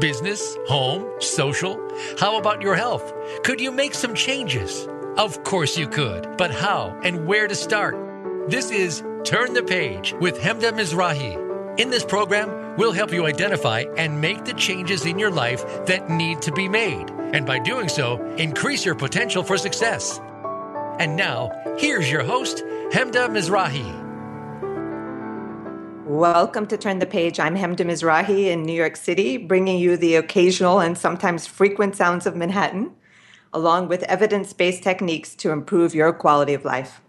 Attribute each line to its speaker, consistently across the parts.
Speaker 1: Business, home, social? How about your health? Could you make some changes? Of course you could, but how and where to start? This is Turn the Page with Hemda Mizrahi. In this program, we'll help you identify and make the changes in your life that need to be made, and by doing so, increase your potential for success. And now, here's your host, Hemda Mizrahi.
Speaker 2: Welcome to Turn the Page. I'm Hemda Mizrahi in New York City, bringing you the occasional and sometimes frequent sounds of Manhattan, along with evidence based techniques to improve your quality of life.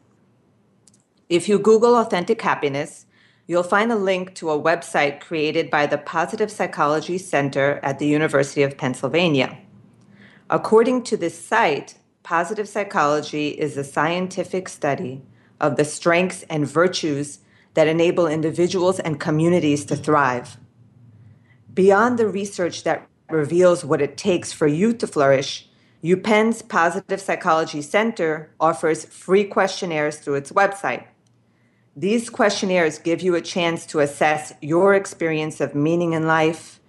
Speaker 2: If you Google authentic happiness, you'll find a link to a website created by the Positive Psychology Center at the University of Pennsylvania. According to this site, positive psychology is a scientific study of the strengths and virtues that enable individuals and communities to thrive. Beyond the research that reveals what it takes for you to flourish, UPenn's Positive Psychology Center offers free questionnaires through its website. These questionnaires give you a chance to assess your experience of meaning in life,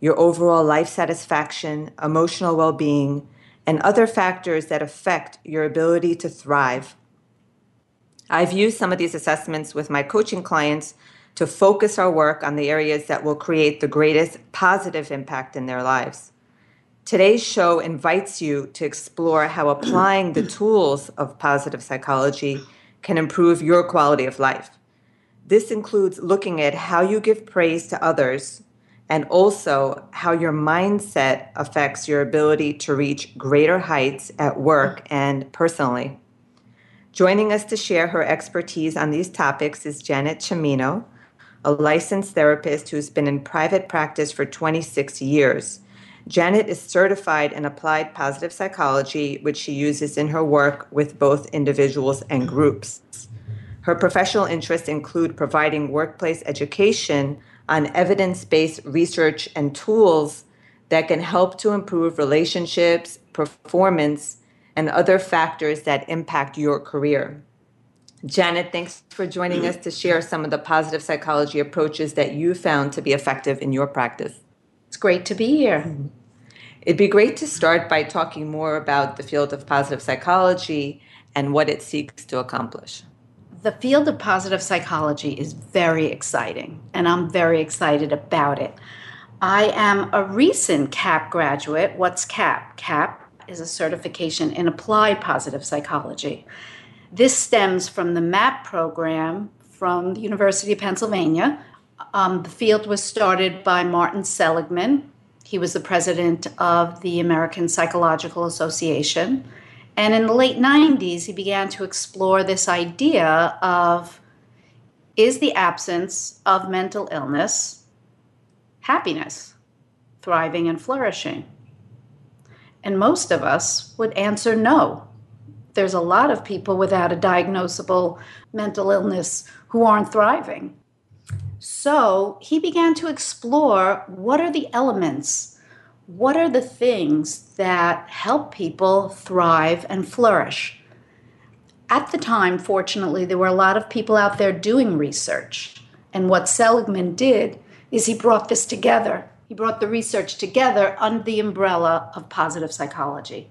Speaker 2: your overall life satisfaction, emotional well being, and other factors that affect your ability to thrive. I've used some of these assessments with my coaching clients to focus our work on the areas that will create the greatest positive impact in their lives. Today's show invites you to explore how applying the tools of positive psychology can improve your quality of life. This includes looking at how you give praise to others and also how your mindset affects your ability to reach greater heights at work and personally. Joining us to share her expertise on these topics is Janet Cimino, a licensed therapist who's been in private practice for 26 years. Janet is certified in applied positive psychology, which she uses in her work with both individuals and groups. Her professional interests include providing workplace education on evidence based research and tools that can help to improve relationships, performance, and other factors that impact your career. Janet, thanks for joining us to share some of the positive psychology approaches that you found to be effective in your practice.
Speaker 3: It's great to be here.
Speaker 2: It'd be great to start by talking more about the field of positive psychology and what it seeks to accomplish.
Speaker 3: The field of positive psychology is very exciting, and I'm very excited about it. I am a recent CAP graduate. What's CAP? CAP is a certification in applied positive psychology. This stems from the MAP program from the University of Pennsylvania. Um, the field was started by Martin Seligman. He was the president of the American Psychological Association. And in the late 90s, he began to explore this idea of is the absence of mental illness happiness, thriving, and flourishing? And most of us would answer no. There's a lot of people without a diagnosable mental illness who aren't thriving. So he began to explore what are the elements, what are the things that help people thrive and flourish. At the time, fortunately, there were a lot of people out there doing research. And what Seligman did is he brought this together he brought the research together under the umbrella of positive psychology.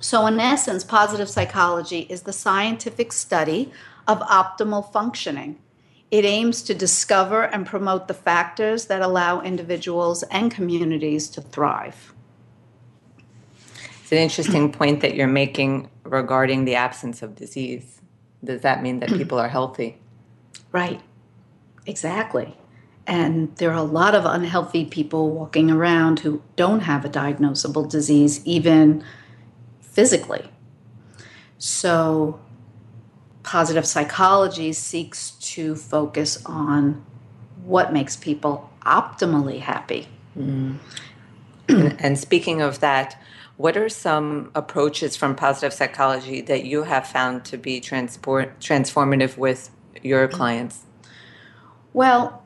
Speaker 3: So, in essence, positive psychology is the scientific study of optimal functioning. It aims to discover and promote the factors that allow individuals and communities to thrive.
Speaker 2: It's an interesting point that you're making regarding the absence of disease. Does that mean that people are healthy?
Speaker 3: Right, exactly. And there are a lot of unhealthy people walking around who don't have a diagnosable disease, even physically. So, positive psychology seeks to focus on what makes people optimally happy.
Speaker 2: Mm. and, and speaking of that, what are some approaches from positive psychology that you have found to be transport, transformative with your clients?
Speaker 3: Well,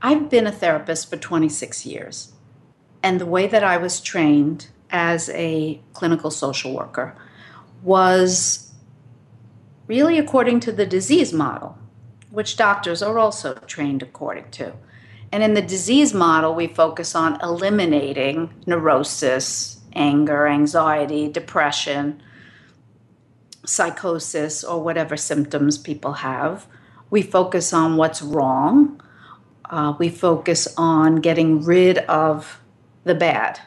Speaker 3: I've been a therapist for 26 years. And the way that I was trained as a clinical social worker was really according to the disease model, which doctors are also trained according to. And in the disease model, we focus on eliminating neurosis, anger, anxiety, depression, psychosis, or whatever symptoms people have. We focus on what's wrong. Uh, we focus on getting rid of the bad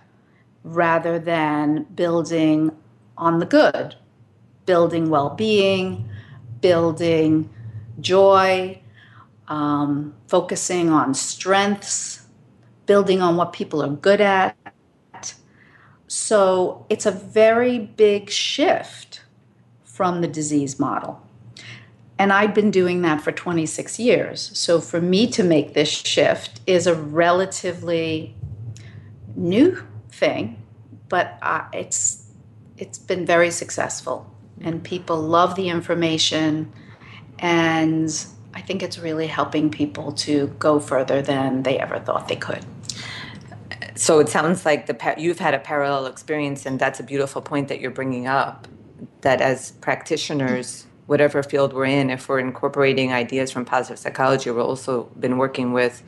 Speaker 3: rather than building on the good, building well being, building joy, um, focusing on strengths, building on what people are good at. So it's a very big shift from the disease model. And I've been doing that for 26 years. So for me to make this shift is a relatively new thing, but uh, it's it's been very successful, and people love the information, and I think it's really helping people to go further than they ever thought they could.
Speaker 2: So it sounds like the you've had a parallel experience, and that's a beautiful point that you're bringing up. That as practitioners, whatever field we're in, if we're incorporating ideas from positive psychology, we've also been working with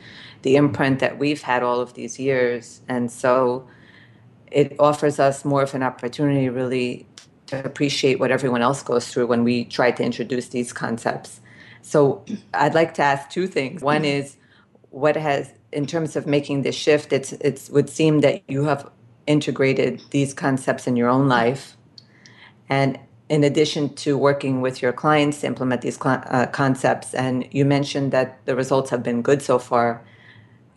Speaker 2: the imprint that we've had all of these years, and so it offers us more of an opportunity, really, to appreciate what everyone else goes through when we try to introduce these concepts. So I'd like to ask two things. One is what has, in terms of making this shift, it's it would seem that you have integrated these concepts in your own life, and in addition to working with your clients to implement these uh, concepts, and you mentioned that the results have been good so far.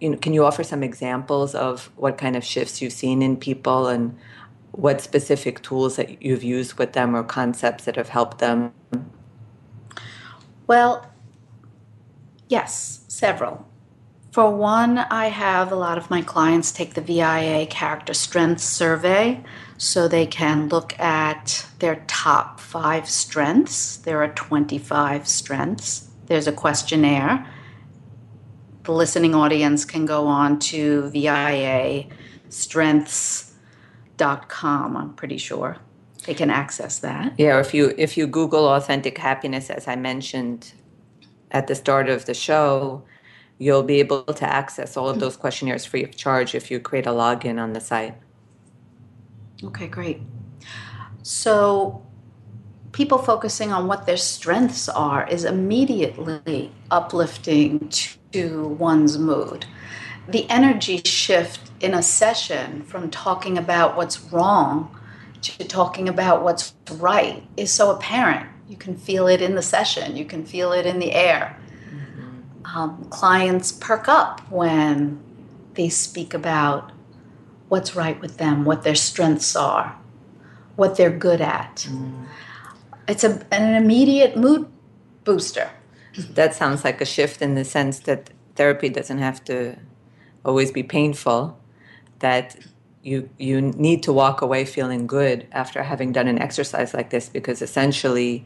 Speaker 2: You know, can you offer some examples of what kind of shifts you've seen in people and what specific tools that you've used with them or concepts that have helped them
Speaker 3: well, yes, several. For one, I have a lot of my clients take the VIA Character Strengths Survey so they can look at their top five strengths. There are 25 strengths. There's a questionnaire. The listening audience can go on to VIAstrengths.com, I'm pretty sure they can access that.
Speaker 2: Yeah, if you if you Google authentic happiness, as I mentioned at the start of the show, you'll be able to access all of those questionnaires free of charge if you create a login on the site.
Speaker 3: Okay, great. So people focusing on what their strengths are is immediately uplifting to one's mood. The energy shift in a session from talking about what's wrong to talking about what's right is so apparent. You can feel it in the session, you can feel it in the air. Um, clients perk up when they speak about what's right with them, what their strengths are, what they're good at. Mm. It's a, an immediate mood booster.
Speaker 2: That sounds like a shift in the sense that therapy doesn't have to always be painful, that you you need to walk away feeling good after having done an exercise like this because essentially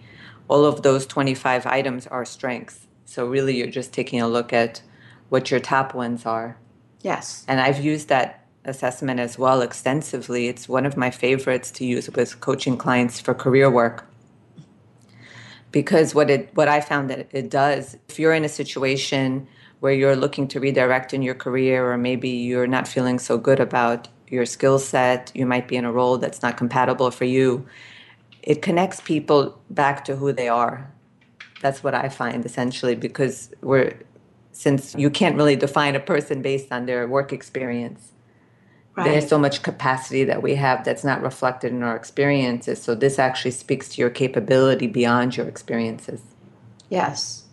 Speaker 2: all of those 25 items are strengths so really you're just taking a look at what your top ones are
Speaker 3: yes
Speaker 2: and i've used that assessment as well extensively it's one of my favorites to use with coaching clients for career work because what it what i found that it does if you're in a situation where you're looking to redirect in your career or maybe you're not feeling so good about your skill set, you might be in a role that's not compatible for you. It connects people back to who they are. That's what I find essentially because we're since you can't really define a person based on their work experience. Right. There's so much capacity that we have that's not reflected in our experiences. So this actually speaks to your capability beyond your experiences.
Speaker 3: Yes.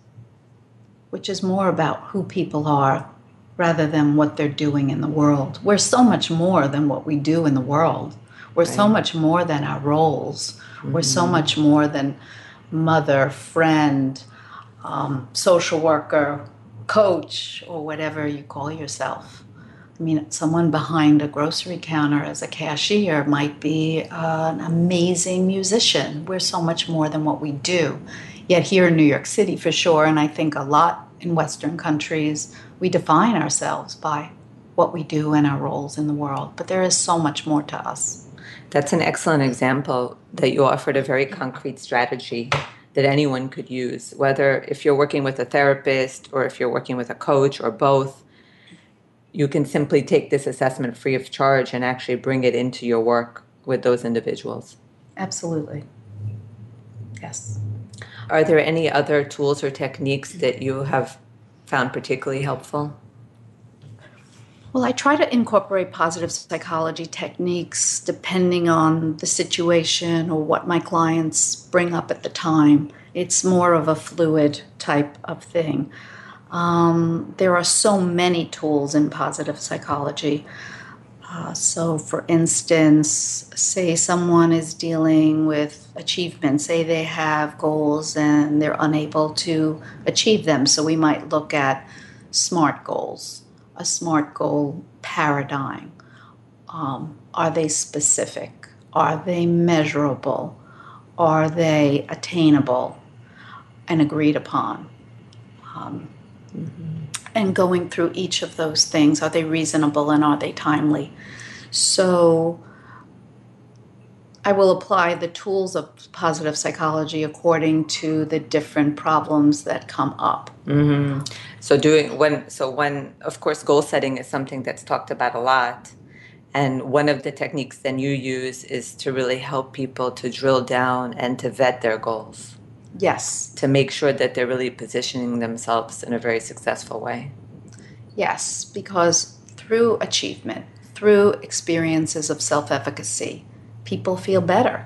Speaker 3: Which is more about who people are rather than what they're doing in the world. We're so much more than what we do in the world. We're right. so much more than our roles. Mm-hmm. We're so much more than mother, friend, um, social worker, coach, or whatever you call yourself. I mean, someone behind a grocery counter as a cashier might be an amazing musician. We're so much more than what we do. Yet, here in New York City, for sure, and I think a lot in Western countries, we define ourselves by what we do and our roles in the world. But there is so much more to us.
Speaker 2: That's an excellent example that you offered a very concrete strategy that anyone could use, whether if you're working with a therapist or if you're working with a coach or both you can simply take this assessment free of charge and actually bring it into your work with those individuals.
Speaker 3: Absolutely. Yes.
Speaker 2: Are there any other tools or techniques that you have found particularly helpful?
Speaker 3: Well, I try to incorporate positive psychology techniques depending on the situation or what my clients bring up at the time. It's more of a fluid type of thing. Um, there are so many tools in positive psychology. Uh, so, for instance, say someone is dealing with achievement, say they have goals and they're unable to achieve them. So, we might look at SMART goals, a SMART goal paradigm. Um, are they specific? Are they measurable? Are they attainable and agreed upon? Um, Mm-hmm. And going through each of those things are they reasonable and are they timely? So I will apply the tools of positive psychology according to the different problems that come up.
Speaker 2: Mm-hmm. So doing when so when of course goal setting is something that's talked about a lot. And one of the techniques then you use is to really help people to drill down and to vet their goals.
Speaker 3: Yes.
Speaker 2: To make sure that they're really positioning themselves in a very successful way.
Speaker 3: Yes, because through achievement, through experiences of self efficacy, people feel better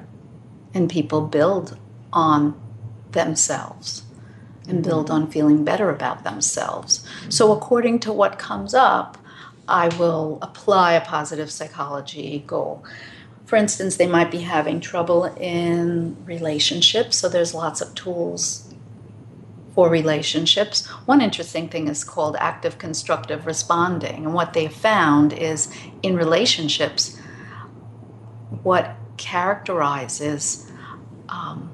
Speaker 3: and people build on themselves and mm-hmm. build on feeling better about themselves. So, according to what comes up, I will apply a positive psychology goal for instance, they might be having trouble in relationships, so there's lots of tools for relationships. One interesting thing is called active constructive responding, and what they found is in relationships, what characterizes um,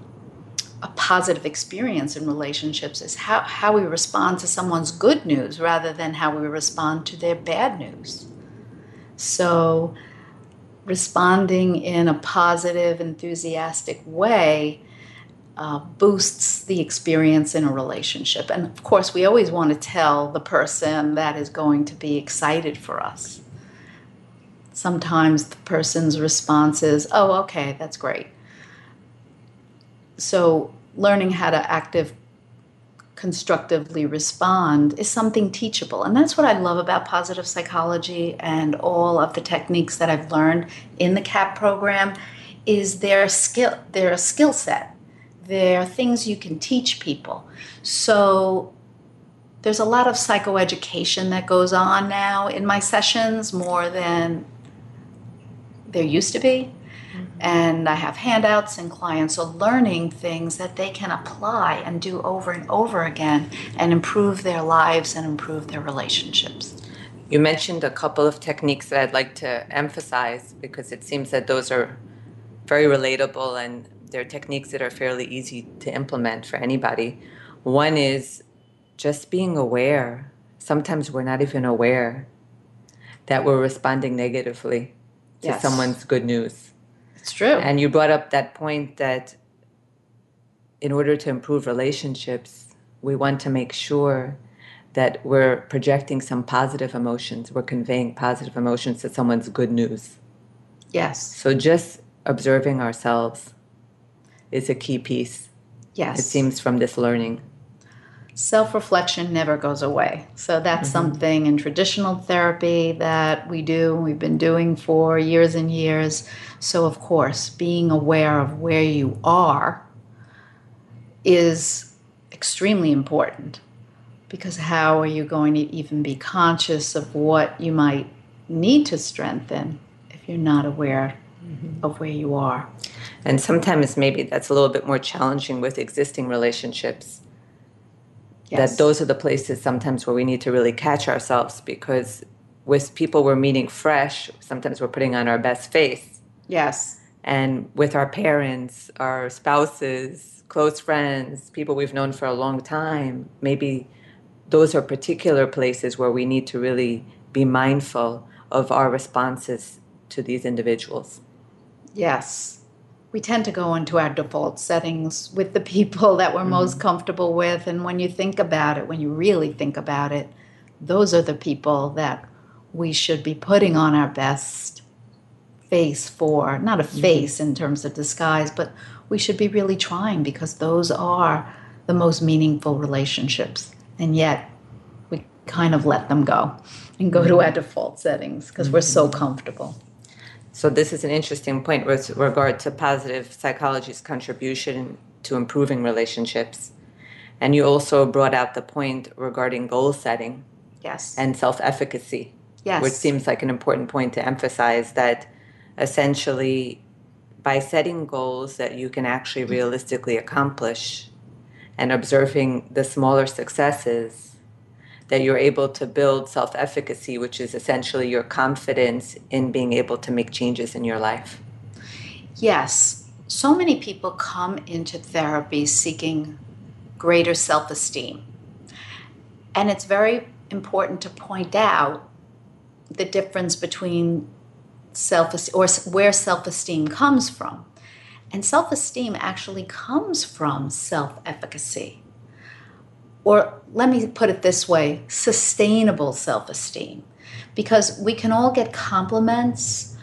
Speaker 3: a positive experience in relationships is how, how we respond to someone's good news rather than how we respond to their bad news. So, responding in a positive, enthusiastic way uh, boosts the experience in a relationship. And of course, we always want to tell the person that is going to be excited for us. Sometimes the person's response is, oh, okay, that's great. So, learning how to active constructively respond is something teachable. And that's what I love about positive psychology and all of the techniques that I've learned in the CAP program is their skill their skill set. There are things you can teach people. So there's a lot of psychoeducation that goes on now in my sessions more than there used to be mm-hmm. and I have handouts, and clients are learning things that they can apply and do over and over again and improve their lives and improve their relationships.
Speaker 2: You mentioned a couple of techniques that I'd like to emphasize because it seems that those are very relatable and they're techniques that are fairly easy to implement for anybody. One is just being aware. Sometimes we're not even aware that we're responding negatively to yes. someone's good news.
Speaker 3: It's true.
Speaker 2: And you brought up that point that in order to improve relationships, we want to make sure that we're projecting some positive emotions, we're conveying positive emotions to someone's good news.
Speaker 3: Yes.
Speaker 2: So just observing ourselves is a key piece.
Speaker 3: Yes.
Speaker 2: It seems from this learning
Speaker 3: self reflection never goes away. So that's mm-hmm. something in traditional therapy that we do, we've been doing for years and years. So, of course, being aware of where you are is extremely important because how are you going to even be conscious of what you might need to strengthen if you're not aware mm-hmm. of where you are?
Speaker 2: And sometimes maybe that's a little bit more challenging with existing relationships.
Speaker 3: Yes.
Speaker 2: That those are the places sometimes where we need to really catch ourselves because with people we're meeting fresh, sometimes we're putting on our best face.
Speaker 3: Yes.
Speaker 2: And with our parents, our spouses, close friends, people we've known for a long time, maybe those are particular places where we need to really be mindful of our responses to these individuals.
Speaker 3: Yes. We tend to go into our default settings with the people that we're most mm-hmm. comfortable with. And when you think about it, when you really think about it, those are the people that we should be putting on our best face for. Not a mm-hmm. face in terms of disguise, but we should be really trying because those are the most meaningful relationships. And yet, we kind of let them go and go to mm-hmm. our default settings because we're so comfortable.
Speaker 2: So this is an interesting point with regard to positive psychology's contribution to improving relationships. And you also brought out the point regarding goal setting
Speaker 3: Yes.
Speaker 2: and self-efficacy,
Speaker 3: yes.
Speaker 2: which seems like an important point to emphasize that essentially by setting goals that you can actually realistically accomplish and observing the smaller successes that you're able to build self-efficacy which is essentially your confidence in being able to make changes in your life
Speaker 3: Yes, so many people come into therapy seeking greater self esteem. And it's very important to point out the difference between self or where self esteem comes from. And self esteem actually comes from self efficacy. Or let me put it this way sustainable self esteem. Because we can all get compliments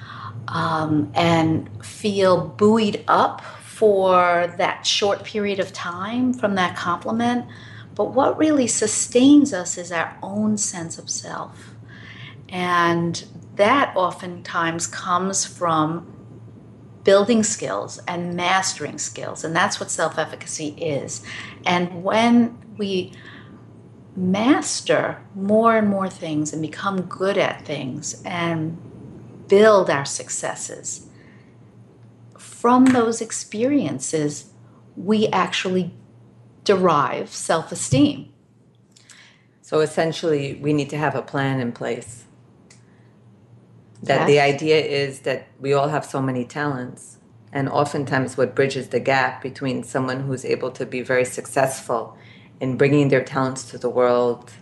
Speaker 3: um, and feel buoyed up for that short period of time from that compliment. But what really sustains us is our own sense of self. And that oftentimes comes from building skills and mastering skills. And that's what self efficacy is. And when we master more and more things and become good at things and build our successes. From those experiences, we actually derive self esteem.
Speaker 2: so essentially we need to have a plan in place that the idea is that we all have so many talents and oftentimes what bridges the gap between someone who's able to be very successful in bringing their talents to the world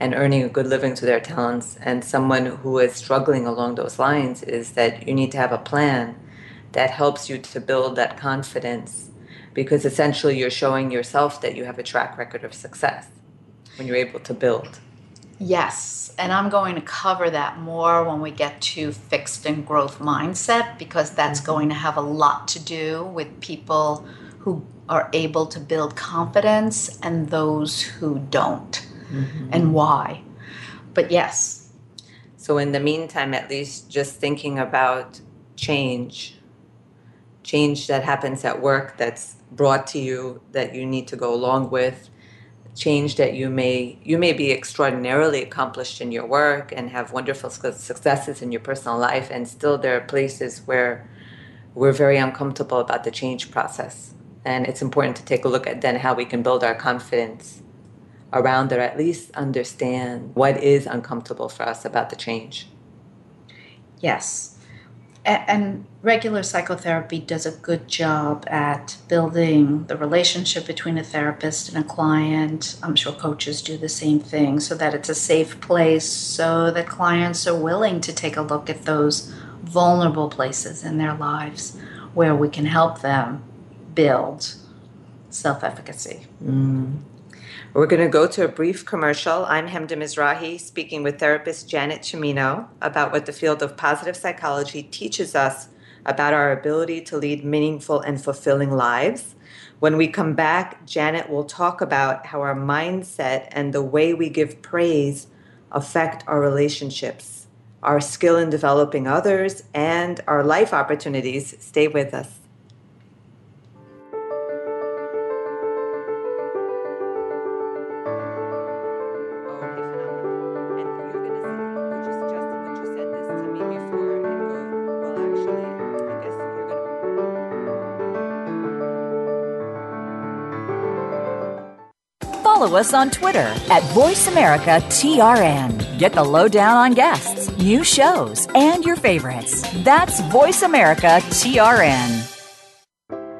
Speaker 2: and earning a good living to their talents. And someone who is struggling along those lines is that you need to have a plan that helps you to build that confidence because essentially you're showing yourself that you have a track record of success when you're able to build.
Speaker 3: Yes, and I'm going to cover that more when we get to fixed and growth mindset because that's mm-hmm. going to have a lot to do with people who are able to build confidence and those who don't mm-hmm. and why. But yes,
Speaker 2: So, in the meantime, at least just thinking about change, change that happens at work that's brought to you that you need to go along with, change that you may you may be extraordinarily accomplished in your work and have wonderful successes in your personal life, and still there are places where we're very uncomfortable about the change process, and it's important to take a look at then how we can build our confidence around or at least understand what is uncomfortable for us about the change.
Speaker 3: Yes. And regular psychotherapy does a good job at building the relationship between a therapist and a client. I'm sure coaches do the same thing so that it's a safe place so that clients are willing to take a look at those vulnerable places in their lives where we can help them build self efficacy. Mm.
Speaker 2: We're going to go to a brief commercial. I'm Hemda Mizrahi speaking with therapist Janet Cimino about what the field of positive psychology teaches us about our ability to lead meaningful and fulfilling lives. When we come back, Janet will talk about how our mindset and the way we give praise affect our relationships, our skill in developing others, and our life opportunities. Stay with us.
Speaker 4: Follow us on Twitter at VoiceAmericaTRN. Get the lowdown on guests, new shows, and your favorites. That's VoiceAmericaTRN.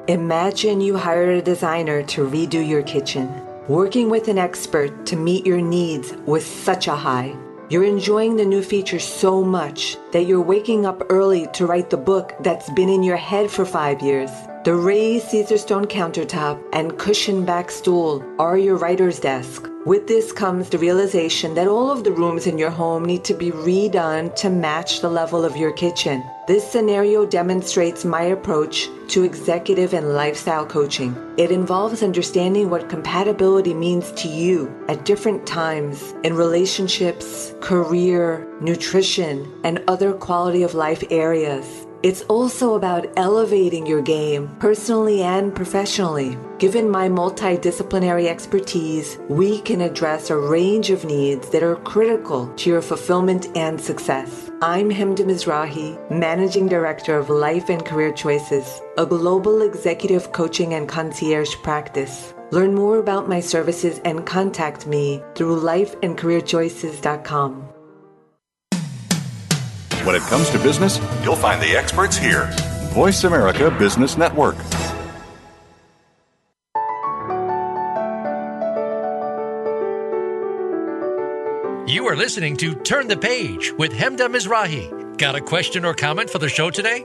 Speaker 2: Imagine you hired a designer to redo your kitchen, working with an expert to meet your needs with such a high. You're enjoying the new features so much that you're waking up early to write the book that's been in your head for five years. The raised Caesarstone countertop and cushion back stool are your writer's desk. With this comes the realization that all of the rooms in your home need to be redone to match the level of your kitchen. This scenario demonstrates my approach to executive and lifestyle coaching. It involves understanding what compatibility means to you at different times in relationships, career, nutrition, and other quality of life areas. It's also about elevating your game, personally and professionally. Given my multidisciplinary expertise, we can address a range of needs that are critical to your fulfillment and success. I'm Hemda Mizrahi, Managing Director of Life and Career Choices, a global executive coaching and concierge practice. Learn more about my services and contact me through lifeandcareerchoices.com.
Speaker 5: When it comes to business, you'll find the experts here. Voice America Business Network.
Speaker 1: You are listening to Turn the Page with Hemda Mizrahi. Got a question or comment for the show today?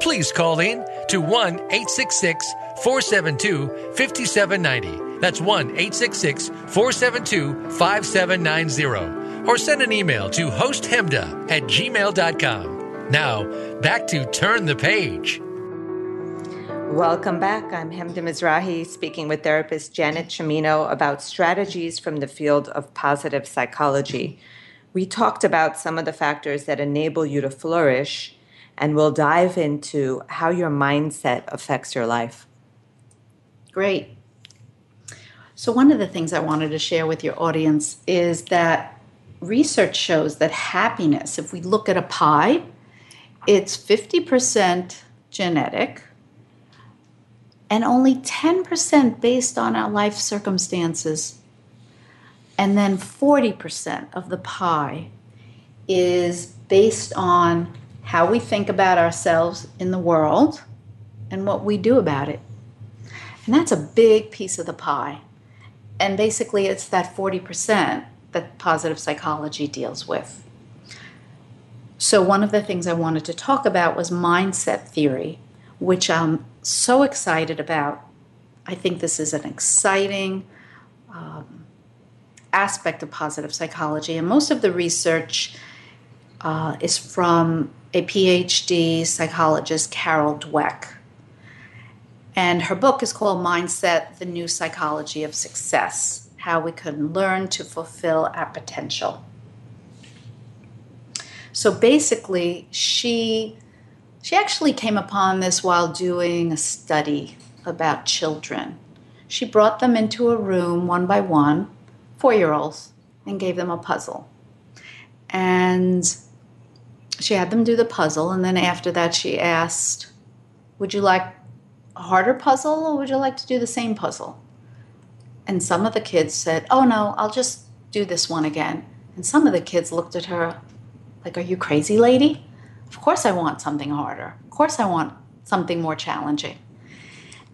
Speaker 1: Please call in to 1 866 472 5790. That's 1 866 472 5790 or send an email to hosthemda at gmail.com. Now, back to Turn the Page.
Speaker 2: Welcome back. I'm Hemda Mizrahi speaking with therapist Janet Cimino about strategies from the field of positive psychology. We talked about some of the factors that enable you to flourish, and we'll dive into how your mindset affects your life.
Speaker 3: Great. So, one of the things I wanted to share with your audience is that research shows that happiness, if we look at a pie, it's 50% genetic and only 10% based on our life circumstances. And then 40% of the pie is based on how we think about ourselves in the world and what we do about it. And that's a big piece of the pie. And basically, it's that 40% that positive psychology deals with. So, one of the things I wanted to talk about was mindset theory, which I'm so excited about. I think this is an exciting um, aspect of positive psychology, and most of the research uh, is from a PhD psychologist, Carol Dweck. And her book is called Mindset The New Psychology of Success how we can learn to fulfill our potential. So basically, she she actually came upon this while doing a study about children. She brought them into a room one by one, four year olds, and gave them a puzzle. And she had them do the puzzle, and then after that, she asked, Would you like a harder puzzle or would you like to do the same puzzle? And some of the kids said, Oh no, I'll just do this one again. And some of the kids looked at her like, Are you crazy, lady? Of course I want something harder. Of course I want something more challenging.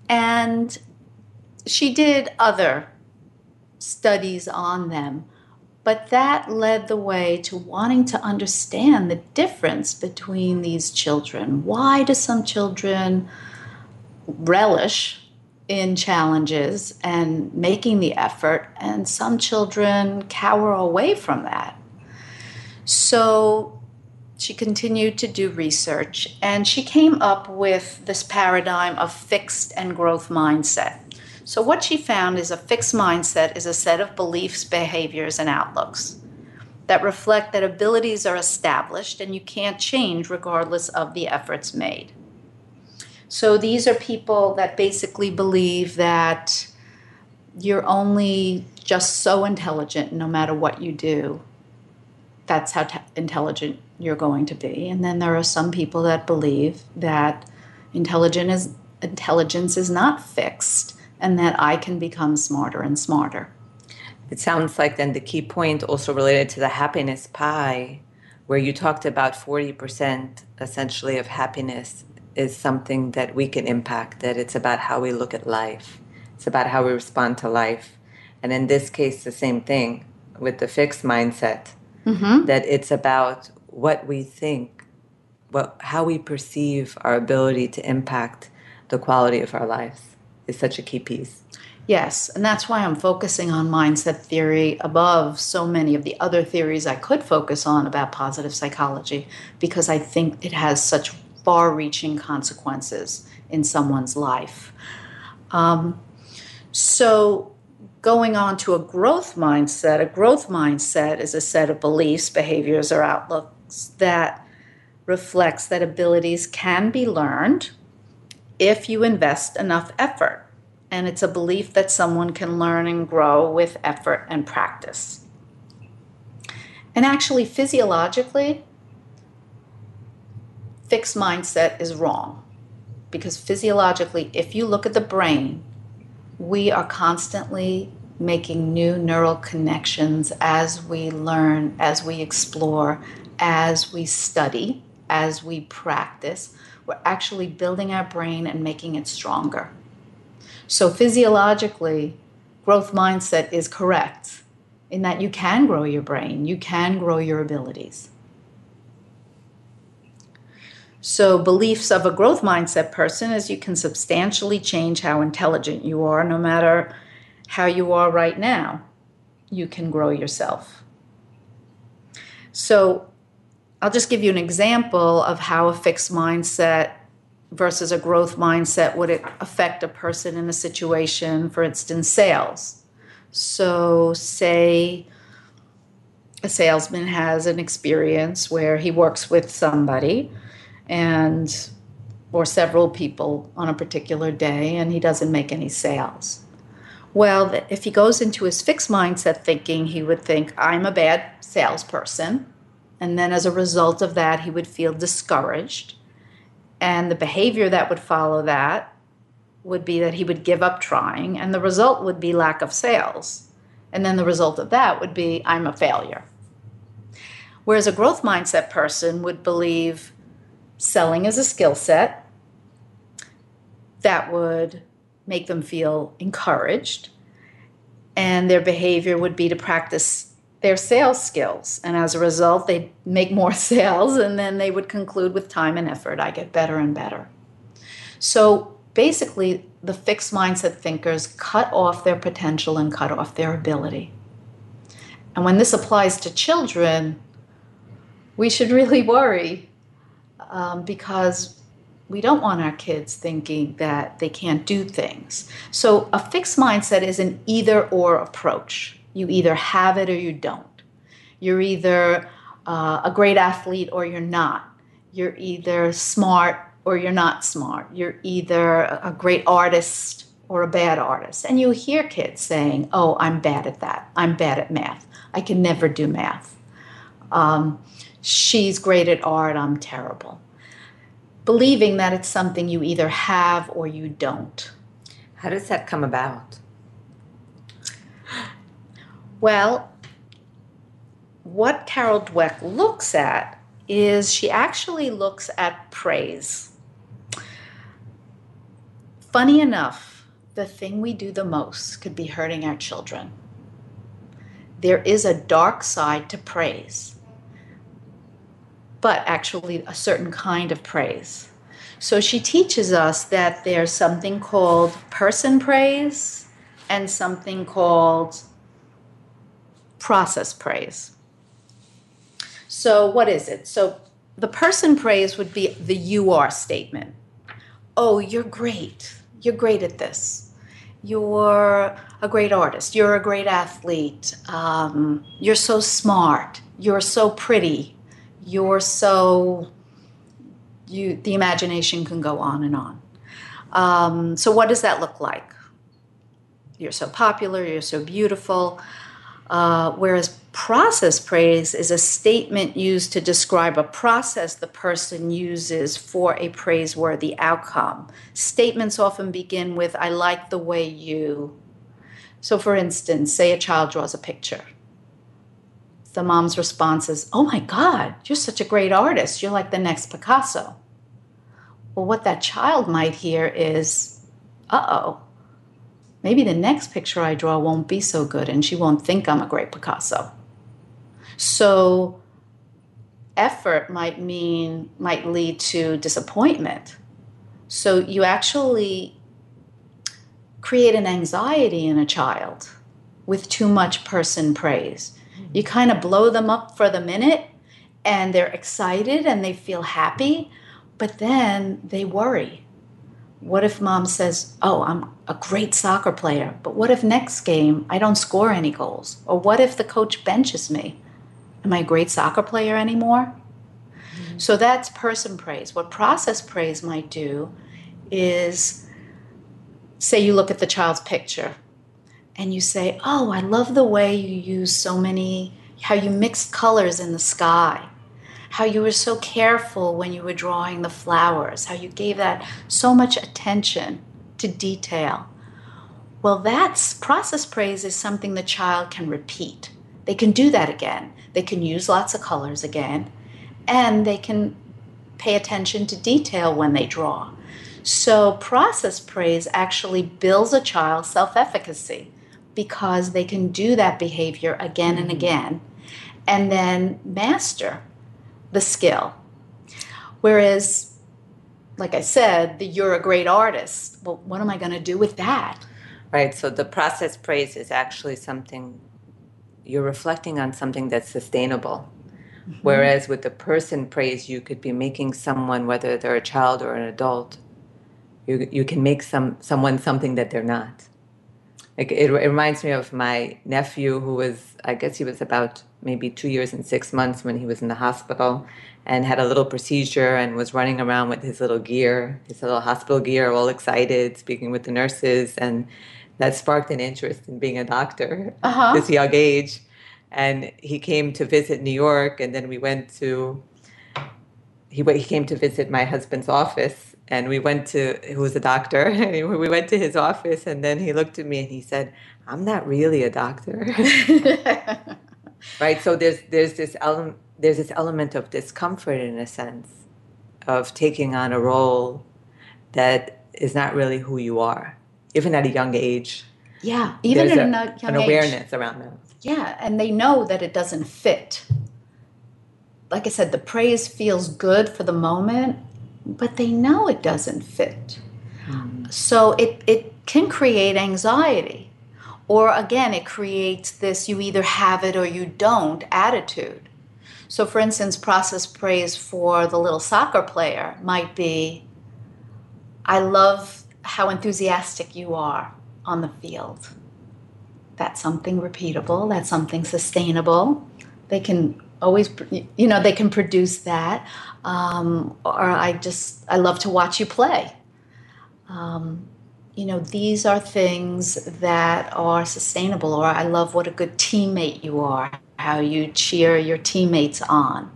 Speaker 3: And she did other studies on them, but that led the way to wanting to understand the difference between these children. Why do some children relish in challenges and making the effort, and some children cower away from that. So she continued to do research and she came up with this paradigm of fixed and growth mindset. So, what she found is a fixed mindset is a set of beliefs, behaviors, and outlooks that reflect that abilities are established and you can't change regardless of the efforts made. So these are people that basically believe that you're only just so intelligent no matter what you do. That's how t- intelligent you're going to be. And then there are some people that believe that intelligent is, intelligence is not fixed and that I can become smarter and smarter.
Speaker 2: It sounds like then the key point also related to the happiness pie, where you talked about 40% essentially of happiness is something that we can impact, that it's about how we look at life, it's about how we respond to life. And in this case, the same thing with the fixed mindset, mm-hmm. that it's about what we think, what, how we perceive our ability to impact the quality of our lives is such a key piece.
Speaker 3: Yes, and that's why I'm focusing on mindset theory above so many of the other theories I could focus on about positive psychology because I think it has such far reaching consequences in someone's life. Um, so, going on to a growth mindset, a growth mindset is a set of beliefs, behaviors, or outlooks that reflects that abilities can be learned if you invest enough effort. And it's a belief that someone can learn and grow with effort and practice. And actually, physiologically, fixed mindset is wrong. Because physiologically, if you look at the brain, we are constantly making new neural connections as we learn, as we explore, as we study, as we practice. We're actually building our brain and making it stronger. So, physiologically, growth mindset is correct in that you can grow your brain, you can grow your abilities. So, beliefs of a growth mindset person is you can substantially change how intelligent you are, no matter how you are right now. You can grow yourself. So, I'll just give you an example of how a fixed mindset versus a growth mindset would affect a person in a situation, for instance, sales. So, say a salesman has an experience where he works with somebody and or several people on a particular day and he doesn't make any sales. Well, if he goes into his fixed mindset thinking, he would think, I'm a bad salesperson. And then as a result of that, he would feel discouraged. And the behavior that would follow that would be that he would give up trying. And the result would be lack of sales. And then the result of that would be, I'm a failure. Whereas a growth mindset person would believe, selling as a skill set that would make them feel encouraged. And their behavior would be to practice their sales skills. And as a result, they'd make more sales and then they would conclude with time and effort, I get better and better. So basically, the fixed mindset thinkers cut off their potential and cut off their ability. And when this applies to children, we should really worry um, because we don't want our kids thinking that they can't do things. So a fixed mindset is an either or approach. You either have it or you don't. You're either uh, a great athlete or you're not. You're either smart or you're not smart. You're either a great artist or a bad artist. And you hear kids saying, Oh, I'm bad at that. I'm bad at math. I can never do math. Um, she's great at art, I'm terrible. Believing that it's something you either have or you don't.
Speaker 2: How does that come about?
Speaker 3: Well, what Carol Dweck looks at is she actually looks at praise. Funny enough, the thing we do the most could be hurting our children. There is a dark side to praise but actually a certain kind of praise. So she teaches us that there's something called person praise and something called process praise. So, what is it? So, the person praise would be the you are statement. Oh, you're great. You're great at this. You're a great artist. You're a great athlete. Um, you're so smart. You're so pretty you're so you the imagination can go on and on. Um, so what does that look like? You're so popular you're so beautiful. Uh, whereas process praise is a statement used to describe a process the person uses for a praiseworthy outcome. Statements often begin with i like the way you. So, for instance, say a child draws a picture. The mom's response is, Oh my God, you're such a great artist. You're like the next Picasso. Well, what that child might hear is, Uh oh, maybe the next picture I draw won't be so good and she won't think I'm a great Picasso. So, effort might mean, might lead to disappointment. So, you actually create an anxiety in a child with too much person praise. You kind of blow them up for the minute and they're excited and they feel happy, but then they worry. What if mom says, Oh, I'm a great soccer player, but what if next game I don't score any goals? Or what if the coach benches me? Am I a great soccer player anymore? Mm-hmm. So that's person praise. What process praise might do is say you look at the child's picture and you say, Oh, I love the way you use so many, how you mixed colors in the sky, how you were so careful when you were drawing the flowers, how you gave that so much attention to detail. Well, that's process praise is something the child can repeat. They can do that again. They can use lots of colors again, and they can pay attention to detail when they draw. So, process praise actually builds a child's self efficacy because they can do that behavior again and mm-hmm. again and then master the skill. Whereas, like I said, the you're a great artist. Well, what am I going to do with that?
Speaker 2: Right. So, the process praise is actually something you're reflecting on something that's sustainable. Mm-hmm. Whereas with the person praise, you could be making someone, whether they're a child or an adult, you you can make some someone something that they're not. Like it, it reminds me of my nephew who was I guess he was about maybe two years and six months when he was in the hospital and had a little procedure and was running around with his little gear, his little hospital gear, all excited, speaking with the nurses, and that sparked an interest in being a doctor uh-huh. this young age. And he came to visit New York, and then we went to he he came to visit my husband's office and we went to who was a doctor? And we went to his office and then he looked at me and he said i'm not really a doctor. Right? So there's there's this element there's this element of discomfort in a sense of taking on a role that is not really who you are even at a young age.
Speaker 3: Yeah even at a, a young
Speaker 2: an awareness around that
Speaker 3: yeah and they know that it doesn't fit. Like i said the praise feels good for the moment but they know it doesn't fit. Mm. So it, it can create anxiety. Or again, it creates this you either have it or you don't attitude. So, for instance, process praise for the little soccer player might be I love how enthusiastic you are on the field. That's something repeatable, that's something sustainable. They can always you know they can produce that um, or i just i love to watch you play. Um, you know these are things that are sustainable or i love what a good teammate you are how you cheer your teammates on.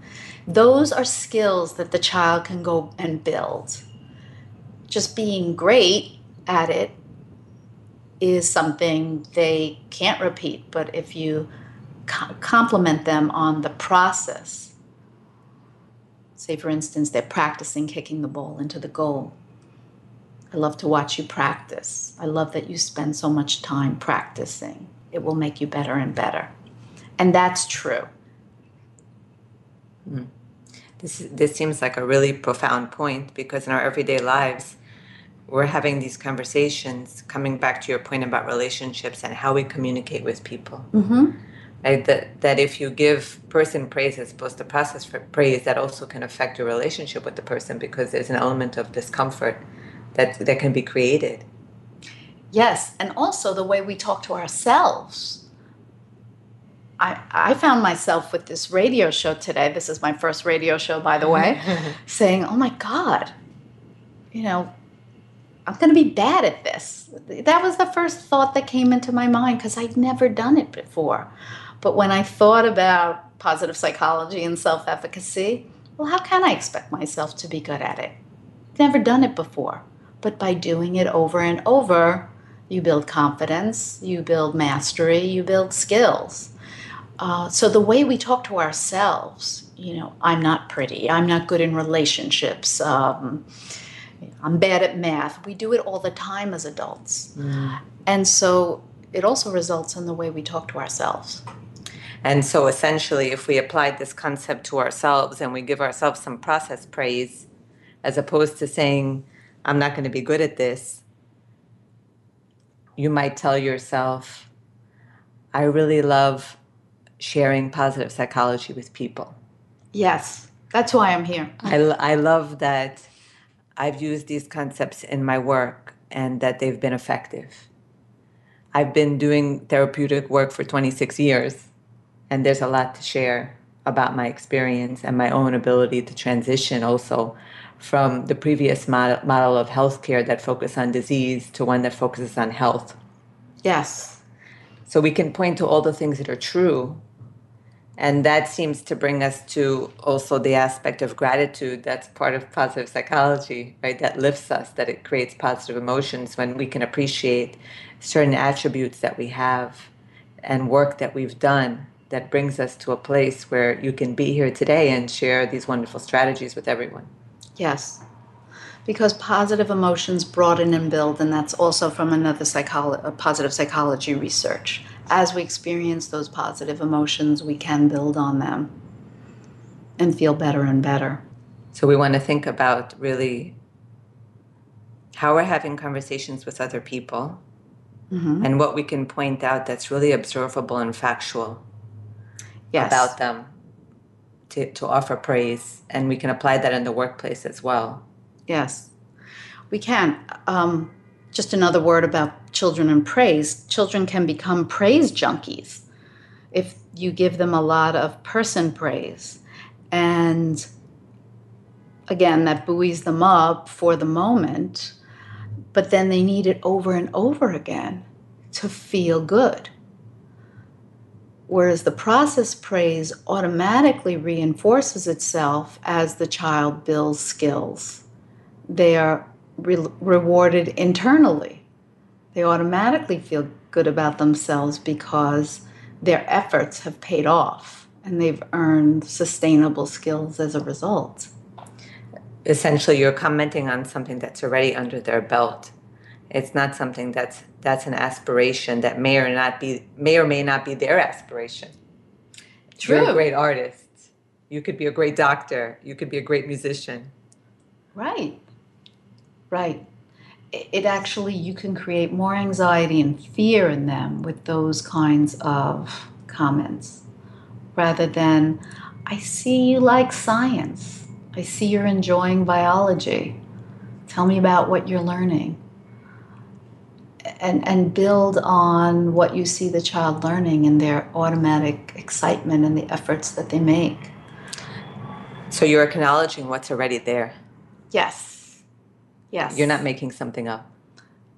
Speaker 3: Those are skills that the child can go and build. Just being great at it is something they can't repeat but if you compliment them on the process. Say, for instance, they're practicing kicking the ball into the goal. I love to watch you practice. I love that you spend so much time practicing. It will make you better and better. And that's true.
Speaker 2: Mm. This, this seems like a really profound point because in our everyday lives, we're having these conversations, coming back to your point about relationships and how we communicate with people. Mm-hmm right? That that if you give person praise as opposed to process for praise, that also can affect your relationship with the person because there's an element of discomfort that that can be created.
Speaker 3: Yes, and also the way we talk to ourselves. I, I found myself with this radio show today. This is my first radio show, by the way, saying, Oh my God, you know, I'm going to be bad at this. That was the first thought that came into my mind because I'd never done it before. But when I thought about positive psychology and self efficacy, well, how can I expect myself to be good at it? Never done it before. But by doing it over and over, you build confidence, you build mastery, you build skills. Uh, so the way we talk to ourselves, you know, I'm not pretty, I'm not good in relationships, um, I'm bad at math. We do it all the time as adults. Mm. And so it also results in the way we talk to ourselves.
Speaker 2: And so essentially, if we applied this concept to ourselves and we give ourselves some process praise, as opposed to saying, I'm not going to be good at this, you might tell yourself, I really love sharing positive psychology with people.
Speaker 3: Yes, that's why I'm here.
Speaker 2: I, I love that I've used these concepts in my work and that they've been effective. I've been doing therapeutic work for 26 years, and there's a lot to share about my experience and my own ability to transition also from the previous model, model of healthcare that focused on disease to one that focuses on health.
Speaker 3: Yes.
Speaker 2: So we can point to all the things that are true. And that seems to bring us to also the aspect of gratitude that's part of positive psychology, right? That lifts us, that it creates positive emotions when we can appreciate certain attributes that we have and work that we've done that brings us to a place where you can be here today and share these wonderful strategies with everyone.
Speaker 3: Yes. Because positive emotions broaden and build, and that's also from another psycholo- positive psychology research. As we experience those positive emotions, we can build on them and feel better and better.
Speaker 2: So, we want to think about really how we're having conversations with other people mm-hmm. and what we can point out that's really observable and factual yes. about them to, to offer praise, and we can apply that in the workplace as well.
Speaker 3: Yes, we can. Um, just another word about children and praise children can become praise junkies if you give them a lot of person praise. And again, that buoys them up for the moment, but then they need it over and over again to feel good. Whereas the process praise automatically reinforces itself as the child builds skills. They are re- rewarded internally. They automatically feel good about themselves because their efforts have paid off and they've earned sustainable skills as a result.
Speaker 2: Essentially, you're commenting on something that's already under their belt. It's not something that's that's an aspiration that may or not be may or may not be their aspiration.
Speaker 3: True.
Speaker 2: You're a great artist. You could be a great doctor. You could be a great musician.
Speaker 3: Right. Right. It actually you can create more anxiety and fear in them with those kinds of comments rather than I see you like science. I see you're enjoying biology. Tell me about what you're learning and, and build on what you see the child learning and their automatic excitement and the efforts that they make.
Speaker 2: So you're acknowledging what's already there.
Speaker 3: Yes. Yes.
Speaker 2: You're not making something up.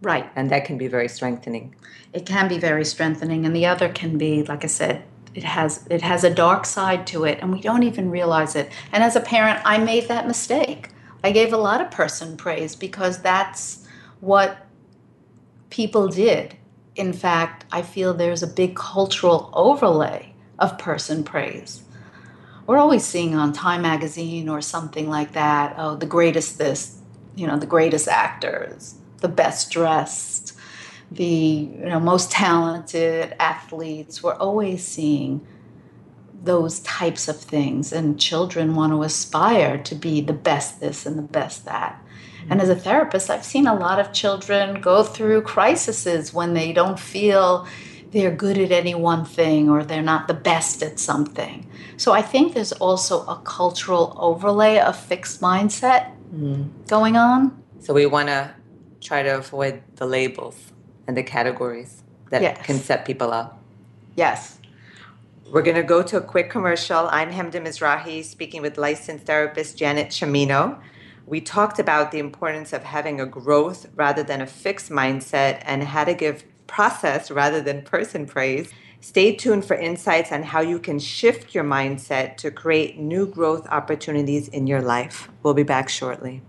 Speaker 3: Right.
Speaker 2: And that can be very strengthening.
Speaker 3: It can be very strengthening. And the other can be, like I said, it has it has a dark side to it and we don't even realize it. And as a parent, I made that mistake. I gave a lot of person praise because that's what people did. In fact, I feel there's a big cultural overlay of person praise. We're always seeing on Time magazine or something like that, oh, the greatest this, you know, the greatest actors, the best dressed, the you know, most talented athletes. We're always seeing those types of things, and children want to aspire to be the best this and the best that. And as a therapist, I've seen a lot of children go through crises when they don't feel they're good at any one thing or they're not the best at something. So I think there's also a cultural overlay of fixed mindset mm. going on.
Speaker 2: So we want to try to avoid the labels and the categories that yes. can set people up.
Speaker 3: Yes.
Speaker 2: We're going to go to a quick commercial. I'm Hemda Mizrahi speaking with licensed therapist Janet Cimino we talked about the importance of having a growth rather than a fixed mindset and how to give process rather than person praise. Stay tuned for insights on how you can shift your mindset to create new growth opportunities in your life. We'll be back shortly.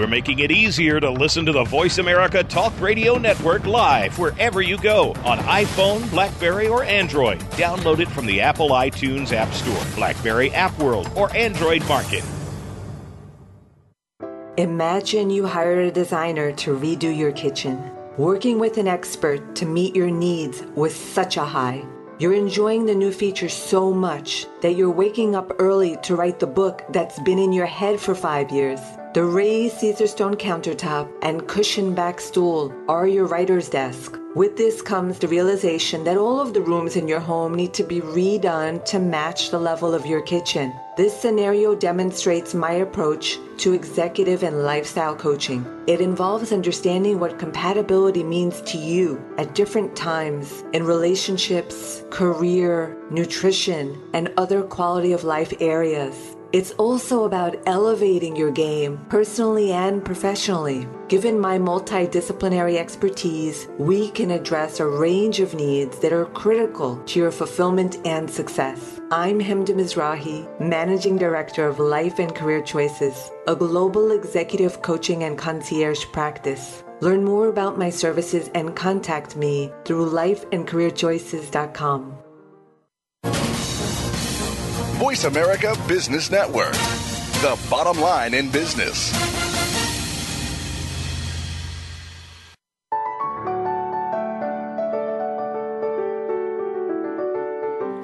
Speaker 6: We're making it easier to listen to the Voice America Talk Radio Network live wherever you go on iPhone, Blackberry, or Android. Download it from the Apple iTunes App Store, Blackberry App World, or Android Market.
Speaker 2: Imagine you hired a designer to redo your kitchen. Working with an expert to meet your needs was such a high. You're enjoying the new features so much that you're waking up early to write the book that's been in your head for five years. The raised Caesarstone countertop and cushion back stool are your writer's desk. With this comes the realization that all of the rooms in your home need to be redone to match the level of your kitchen. This scenario demonstrates my approach to executive and lifestyle coaching. It involves understanding what compatibility means to you at different times in relationships, career, nutrition, and other quality of life areas. It's also about elevating your game personally and professionally. Given my multidisciplinary expertise, we can address a range of needs that are critical to your fulfillment and success. I'm Hemda Mizrahi, Managing Director of Life and Career Choices, a global executive coaching and concierge practice. Learn more about my services and contact me through lifeandcareerchoices.com.
Speaker 5: Voice America Business Network, the bottom line in business.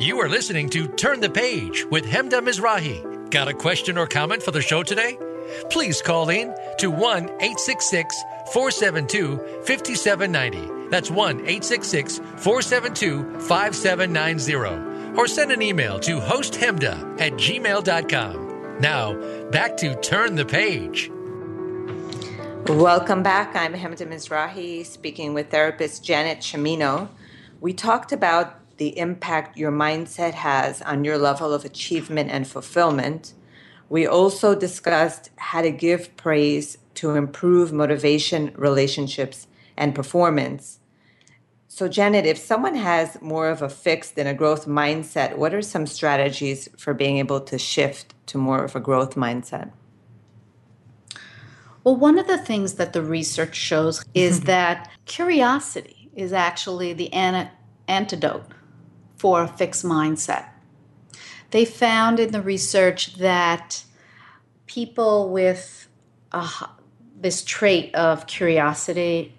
Speaker 1: You are listening to Turn the Page with Hemda Mizrahi. Got a question or comment for the show today? Please call in to 1 866 472 5790. That's 1 866 472 5790. Or send an email to hosthemda at gmail.com. Now, back to Turn the Page.
Speaker 2: Welcome back. I'm Hemda Mizrahi speaking with therapist Janet Cimino. We talked about the impact your mindset has on your level of achievement and fulfillment. We also discussed how to give praise to improve motivation, relationships, and performance. So, Janet, if someone has more of a fixed than a growth mindset, what are some strategies for being able to shift to more of a growth mindset?
Speaker 3: Well, one of the things that the research shows is that curiosity is actually the an- antidote for a fixed mindset. They found in the research that people with uh, this trait of curiosity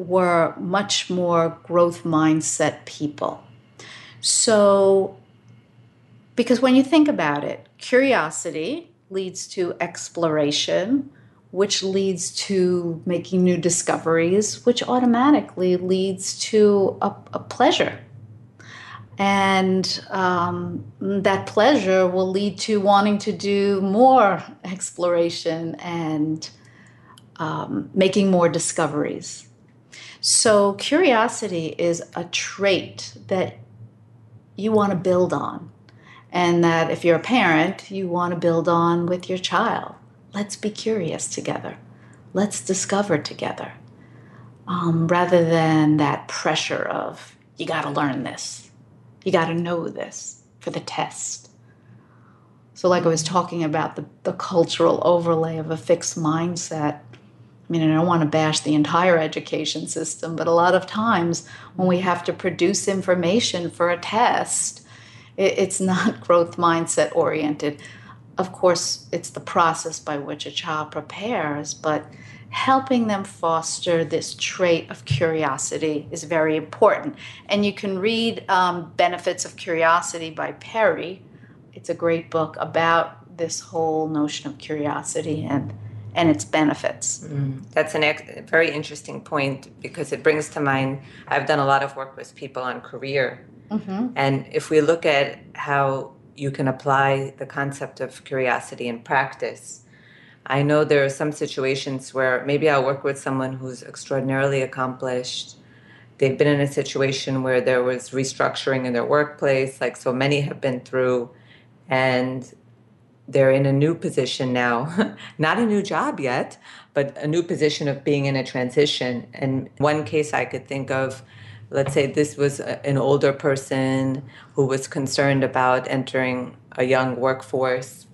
Speaker 3: were much more growth mindset people. So, because when you think about it, curiosity leads to exploration, which leads to making new discoveries, which automatically leads to a, a pleasure and um, that pleasure will lead to wanting to do more exploration and um, making more discoveries. So, curiosity is a trait that you want to build on, and that if you're a parent, you want to build on with your child. Let's be curious together, let's discover together, um, rather than that pressure of, you got to learn this you got to know this for the test. So, like I was talking about the, the cultural overlay of a fixed mindset. I mean, I don't want to bash the entire education system, but a lot of times when we have to produce information for a test, it, it's not growth mindset oriented. Of course, it's the process by which a child prepares, but helping them foster this trait of curiosity is very important. And you can read um, Benefits of Curiosity by Perry. It's a great book about this whole notion of curiosity and and its benefits.
Speaker 2: Mm, that's a ex- very interesting point because it brings to mind I've done a lot of work with people on career. Mm-hmm. And if we look at how you can apply the concept of curiosity in practice, I know there are some situations where maybe I'll work with someone who's extraordinarily accomplished. They've been in a situation where there was restructuring in their workplace, like so many have been through, and they're in a new position now. Not a new job yet, but a new position of being in a transition. And one case I could think of, let's say this was an older person who was concerned about entering a young workforce.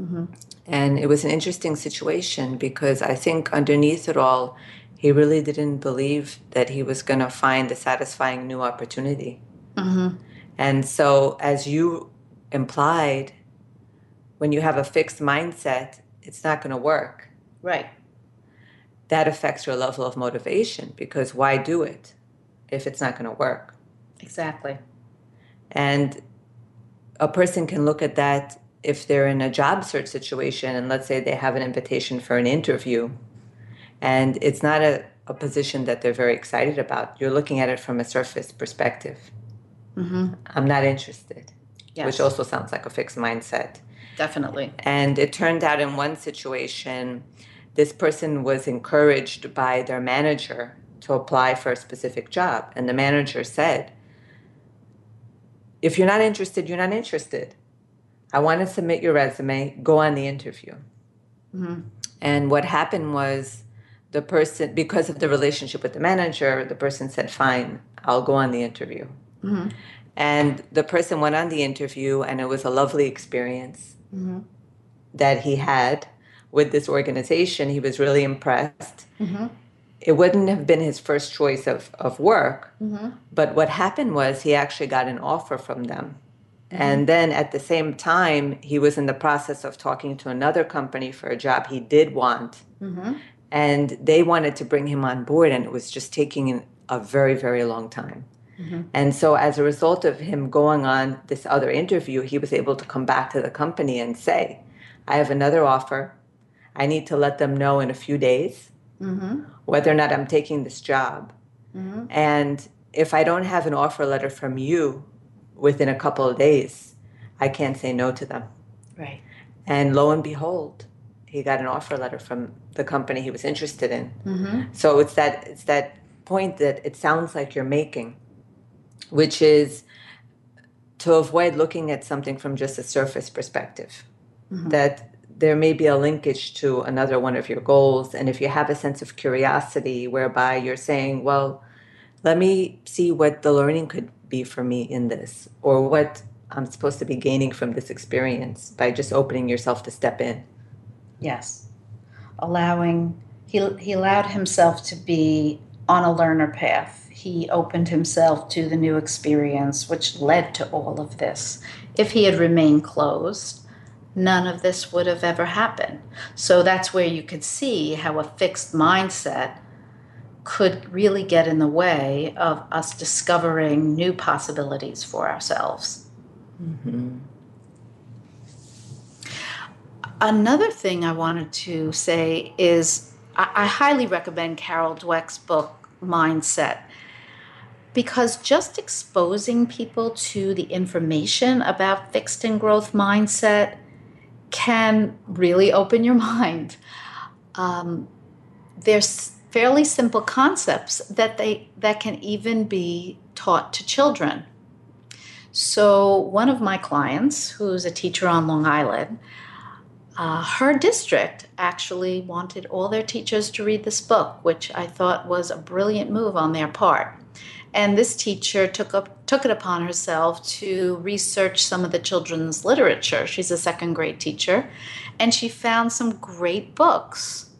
Speaker 2: Mm-hmm And it was an interesting situation because I think underneath it all, he really didn't believe that he was going to find a satisfying new opportunity. Mm-hmm. And so, as you implied, when you have a fixed mindset, it's not going to work.
Speaker 3: Right.
Speaker 2: That affects your level of motivation because why do it if it's not going to work?
Speaker 3: Exactly.
Speaker 2: And a person can look at that if they're in a job search situation and let's say they have an invitation for an interview and it's not a, a position that they're very excited about, you're looking at it from a surface perspective. Mm-hmm. I'm not interested, yes. which also sounds like a fixed mindset.
Speaker 3: Definitely.
Speaker 2: And it turned out in one situation, this person was encouraged by their manager to apply for a specific job. And the manager said, if you're not interested, you're not interested. I want to submit your resume, go on the interview. Mm-hmm. And what happened was the person, because of the relationship with the manager, the person said, Fine, I'll go on the interview. Mm-hmm. And the person went on the interview, and it was a lovely experience mm-hmm. that he had with this organization. He was really impressed. Mm-hmm. It wouldn't have been his first choice of, of work, mm-hmm. but what happened was he actually got an offer from them Mm-hmm. And then at the same time, he was in the process of talking to another company for a job he did want. Mm-hmm. And they wanted to bring him on board, and it was just taking a very, very long time. Mm-hmm. And so, as a result of him going on this other interview, he was able to come back to the company and say, I have another offer. I need to let them know in a few days mm-hmm. whether or not I'm taking this job. Mm-hmm. And if I don't have an offer letter from you within a couple of days, I can't say no to them.
Speaker 3: Right.
Speaker 2: And lo and behold, he got an offer letter from the company he was interested in. Mm-hmm. So it's that it's that point that it sounds like you're making, which is to avoid looking at something from just a surface perspective. Mm-hmm. That there may be a linkage to another one of your goals, and if you have a sense of curiosity whereby you're saying, well, let me see what the learning could be for me in this or what I'm supposed to be gaining from this experience by just opening yourself to step in.
Speaker 3: Yes. Allowing he he allowed himself to be on a learner path. He opened himself to the new experience which led to all of this. If he had remained closed, none of this would have ever happened. So that's where you could see how a fixed mindset could really get in the way of us discovering new possibilities for ourselves. Mm-hmm. Another thing I wanted to say is I, highly recommend Carol Dweck's book, Mindset, because just exposing people to the information about fixed and growth mindset can really open your mind. Um, there's fairly simple concepts that they that can even be taught to children. So one of my clients, who's a teacher on Long Island, uh, her district actually wanted all their teachers to read this book, which I thought was a brilliant move on their part. And this teacher took up took it upon herself to research some of the children's literature. She's a second grade teacher, and she found some great books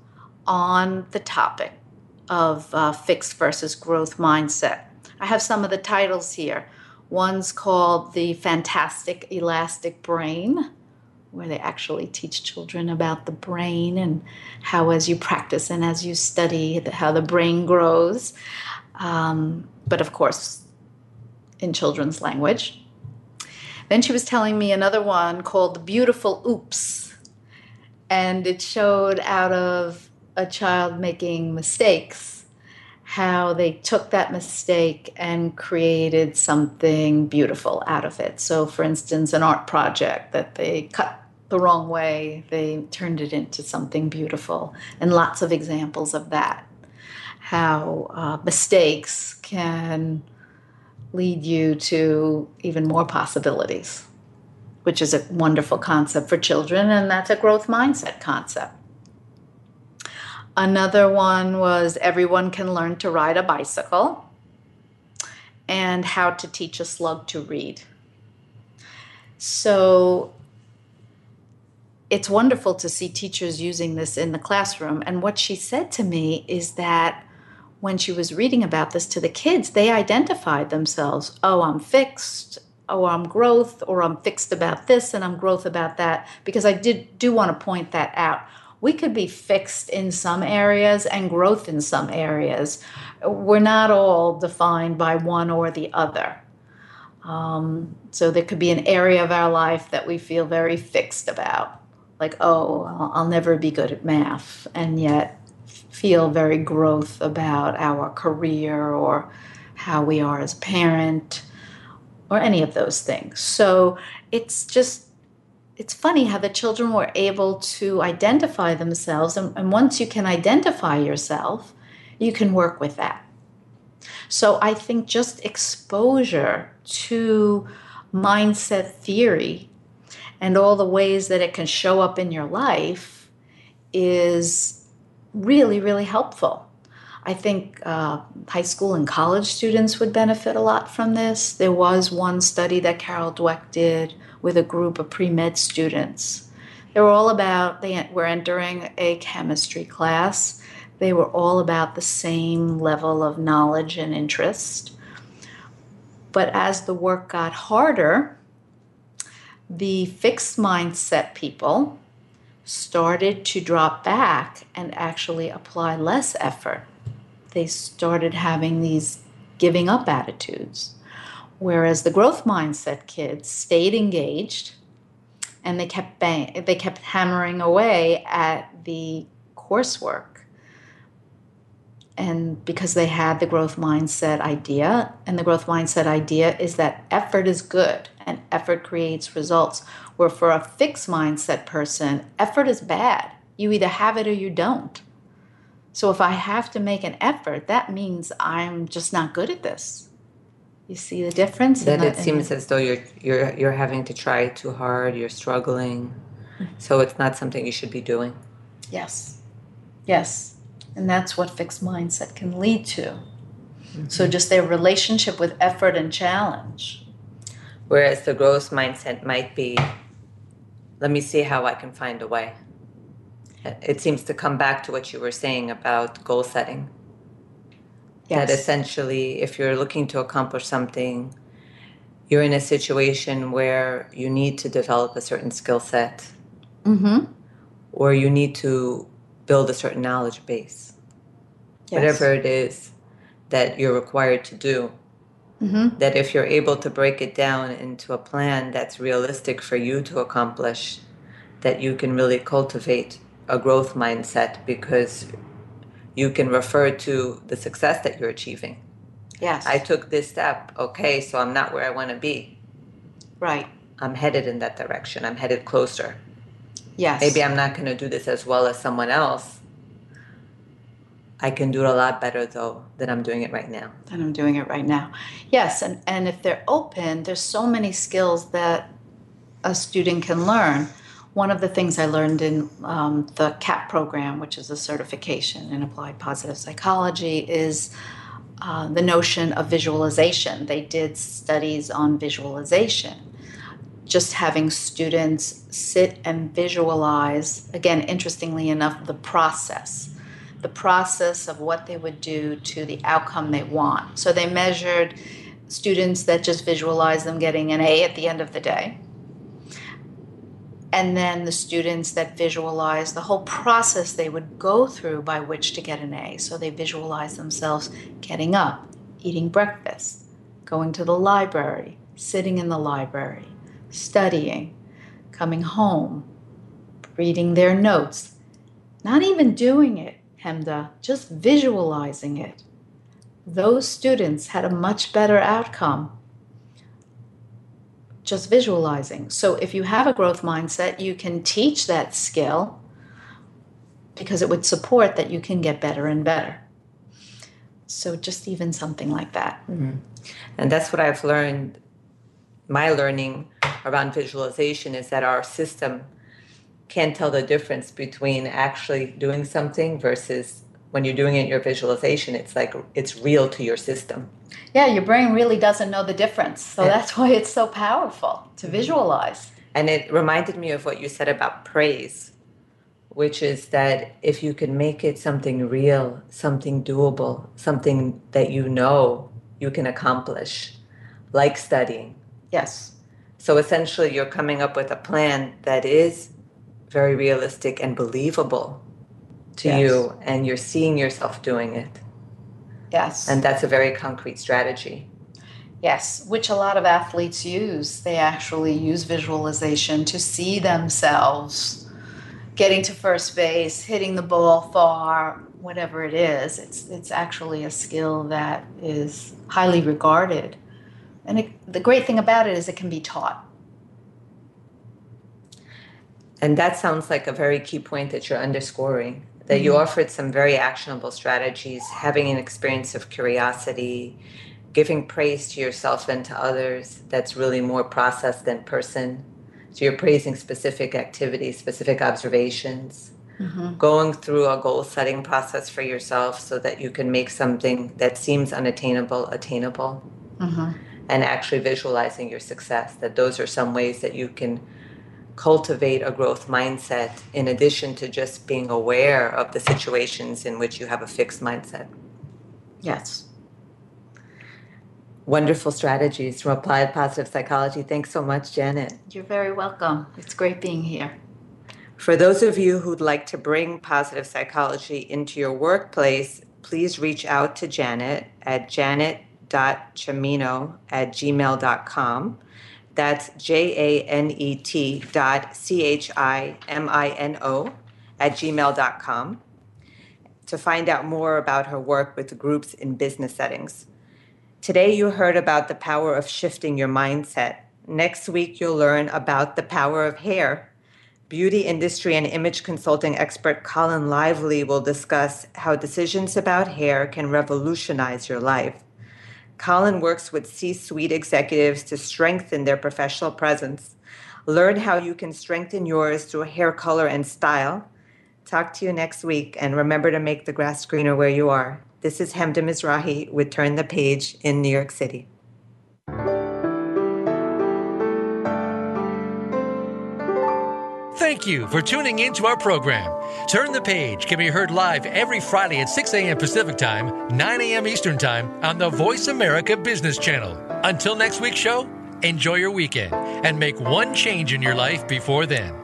Speaker 3: on the topic of uh, fixed versus growth mindset. I have some of the titles here. One's called The Fantastic Elastic Brain, where they actually teach children about the brain and how, as you practice and as you study, how the brain grows. Um, but of course, in children's language. Then she was telling me another one called The Beautiful Oops. And it showed out of a child making mistakes, how they took that mistake and created something beautiful out of it. So, for instance, an art project that they cut the wrong way, they turned it into something beautiful, and lots of examples of that. How uh, mistakes can lead you to even more possibilities, which is a wonderful concept for children, and that's a growth mindset concept. Another one was everyone can learn to ride a bicycle and how to teach a slug to read. So it's wonderful to see teachers using this in the classroom. And what she said to me is that when she was reading about this to the kids, they identified themselves. Oh, I'm fixed. Oh, I'm growth, or I'm fixed about this and I'm growth about that. Because I did do want to point that out. We could be fixed in some areas and growth in some areas. We're not all defined by one or the other. Um, so there could be an area of our life that we feel very fixed about, like, oh, I'll never be good at math, and yet feel very growth about our career or how we are as parent or any of those things. So it's just it's funny how the children were able to identify themselves and, and once you can identify yourself you can work with that so I think just exposure to mindset theory and all the ways that it can show up in your life is really, really helpful. I think uh, high school and college students would benefit a lot from this. There was one study that Carol Dweck did with a group of pre med students. They were all about, they were entering a chemistry class they were all about the same level of knowledge and interest. But as the work got harder, the fixed mindset people started to drop back and actually apply less effort. They started having these giving up attitudes. Whereas the growth mindset kids stayed engaged and they kept bang- they kept hammering away at the coursework and because they had the growth mindset idea and the growth mindset idea is that effort is good and effort creates results. Where for a fixed mindset person effort is bad. You either have it or you don't. So if i have to make an effort that means i'm just not good at this. You see the difference
Speaker 2: that it seems as though you're you're you're having to try too hard you're struggling. So it's not something you should be doing.
Speaker 3: Yes. Yes. And that's what fixed mindset can lead to. Mm-hmm. So, just their relationship with effort and challenge.
Speaker 2: Whereas the growth mindset might be, let me see how I can find a way. It seems to come back to what you were saying about goal setting. Yes. That essentially, if you're looking to accomplish something, you're in a situation where you need to develop a certain skill set, mm-hmm. or you need to build a certain knowledge base. Yes. Whatever it is that you're required to do. Mm-hmm. That if you're able to break it down into a plan that's realistic for you to accomplish, that you can really cultivate a growth mindset because you can refer to the success that you're achieving.
Speaker 3: Yes.
Speaker 2: I took this step. Okay, so I'm not where I want to be.
Speaker 3: Right.
Speaker 2: I'm headed in that direction. I'm headed closer.
Speaker 3: Yes.
Speaker 2: Maybe I'm not going to do this as well as someone else. I can do it a lot better though than I'm doing it right now.
Speaker 3: Than I'm doing it right now. Yes, and, and if they're open, there's so many skills that a student can learn. One of the things I learned in um, the CAP program, which is a certification in applied positive psychology, is uh, the notion of visualization. They did studies on visualization just having students sit and visualize, again, interestingly enough, the process, the process of what they would do to the outcome they want. So they measured students that just visualize them getting an A at the end of the day. And then the students that visualize the whole process they would go through by which to get an A. So they visualize themselves getting up, eating breakfast, going to the library, sitting in the library, studying, coming home, reading their notes, not even doing it, Just visualizing it. Those students had a much better outcome just visualizing. So if you have a growth mindset, you can teach that skill because it would support that you can get better and better. So just even something like that. Mm-hmm.
Speaker 2: And that's what I've learned. My learning around visualization is that our system can't tell the difference between actually doing something versus when you're doing it in your visualization it's like it's real to your system
Speaker 3: yeah your brain really doesn't know the difference so yeah. that's why it's so powerful to mm-hmm. visualize
Speaker 2: And it reminded me of what you said about praise, which is that if you can make it something real, something doable, something that you know you can accomplish, like studying.
Speaker 3: Yes.
Speaker 2: So essentially, you're coming up with a plan that is very realistic and believable to
Speaker 3: Yes.
Speaker 2: you, and you're seeing yourself doing it.
Speaker 3: Yes.
Speaker 2: And that's a very concrete strategy.
Speaker 3: Yes, which a lot of athletes use. They actually use visualization to see themselves getting to first base, hitting the ball far, whatever it is. It's it's actually a skill that is highly regarded. And it, the great thing about it is it can be taught.
Speaker 2: And that sounds like a very key point that you're underscoring. That you mm-hmm. offered some very actionable strategies, having an experience of curiosity, giving praise to yourself and to others that's really more process than person. So you're praising specific activities, specific observations, mm-hmm. going through a goal setting process for yourself so that you can make something that seems unattainable attainable. Mm-hmm. And actually visualizing your success, that those are some ways that you can cultivate a growth mindset in addition to just being aware of the situations in which you have a fixed mindset.
Speaker 3: Yes.
Speaker 2: Wonderful strategies from applied positive psychology. Thanks so much, Janet.
Speaker 3: You're very welcome. It's great being here.
Speaker 2: For those of you who'd like to bring positive psychology into your workplace, please reach out to Janet at janet.chimino at gmail.com. That's J A N E T dot C H I M I N O at gmail.com to find out more about her work with groups in business settings. Today, you heard about the power of shifting your mindset. Next week, you'll learn about the power of hair. Beauty industry and image consulting expert Colin Lively will discuss how decisions about hair can revolutionize your life. Colin works with C suite executives to strengthen their professional presence. Learn how you can strengthen yours through hair color and style. Talk to you next week, and remember to make the grass greener where you are. This is Hemda Mizrahi with Turn the Page in New York City.
Speaker 1: Thank you for tuning in to our program. Turn the Page can be heard live every Friday at 6 a.m. Pacific Time, 9 a.m. Eastern Time on the Voice America Business Channel. Until next week's show, enjoy your weekend and make one change in your life before then.